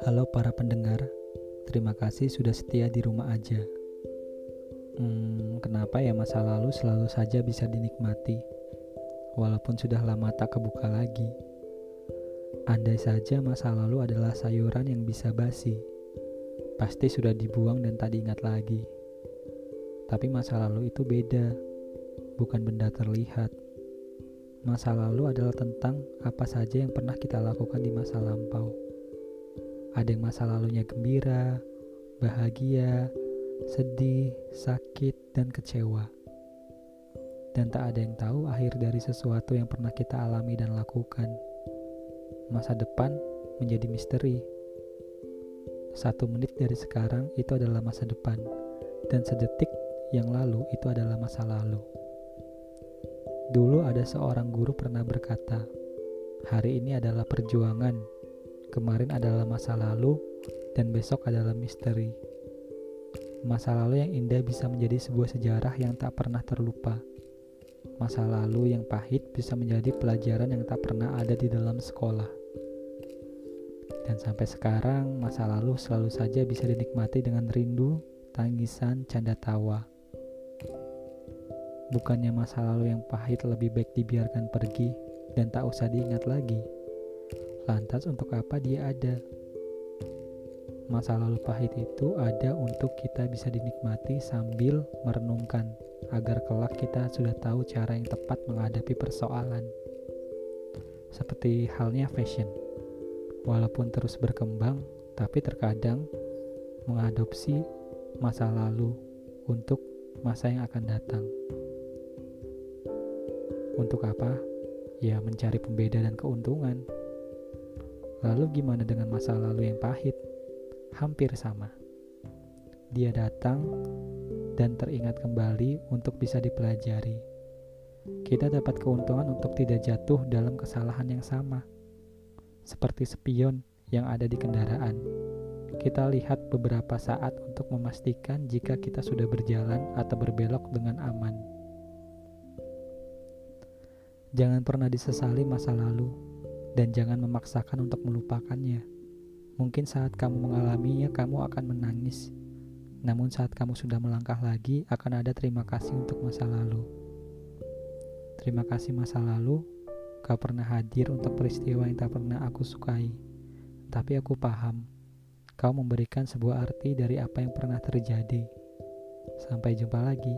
Halo para pendengar, terima kasih sudah setia di rumah aja. Hmm, kenapa ya masa lalu selalu saja bisa dinikmati, walaupun sudah lama tak kebuka lagi? Andai saja masa lalu adalah sayuran yang bisa basi, pasti sudah dibuang dan tak diingat lagi. Tapi masa lalu itu beda, bukan benda terlihat. Masa lalu adalah tentang apa saja yang pernah kita lakukan di masa lampau. Ada yang masa lalunya gembira, bahagia, sedih, sakit, dan kecewa. Dan tak ada yang tahu akhir dari sesuatu yang pernah kita alami dan lakukan. Masa depan menjadi misteri. Satu menit dari sekarang itu adalah masa depan, dan sedetik yang lalu itu adalah masa lalu. Dulu ada seorang guru pernah berkata, "Hari ini adalah perjuangan, kemarin adalah masa lalu, dan besok adalah misteri." Masa lalu yang indah bisa menjadi sebuah sejarah yang tak pernah terlupa. Masa lalu yang pahit bisa menjadi pelajaran yang tak pernah ada di dalam sekolah. Dan sampai sekarang, masa lalu selalu saja bisa dinikmati dengan rindu, tangisan, canda tawa. Bukannya masa lalu yang pahit lebih baik dibiarkan pergi dan tak usah diingat lagi. Lantas untuk apa dia ada? Masa lalu pahit itu ada untuk kita bisa dinikmati sambil merenungkan agar kelak kita sudah tahu cara yang tepat menghadapi persoalan. Seperti halnya fashion. Walaupun terus berkembang, tapi terkadang mengadopsi masa lalu untuk masa yang akan datang. Untuk apa? Ya, mencari pembeda dan keuntungan. Lalu gimana dengan masa lalu yang pahit? Hampir sama. Dia datang dan teringat kembali untuk bisa dipelajari. Kita dapat keuntungan untuk tidak jatuh dalam kesalahan yang sama. Seperti spion yang ada di kendaraan. Kita lihat beberapa saat untuk memastikan jika kita sudah berjalan atau berbelok dengan aman. Jangan pernah disesali masa lalu, dan jangan memaksakan untuk melupakannya. Mungkin saat kamu mengalaminya, kamu akan menangis. Namun, saat kamu sudah melangkah lagi, akan ada terima kasih untuk masa lalu. Terima kasih, masa lalu. Kau pernah hadir untuk peristiwa yang tak pernah aku sukai, tapi aku paham. Kau memberikan sebuah arti dari apa yang pernah terjadi. Sampai jumpa lagi.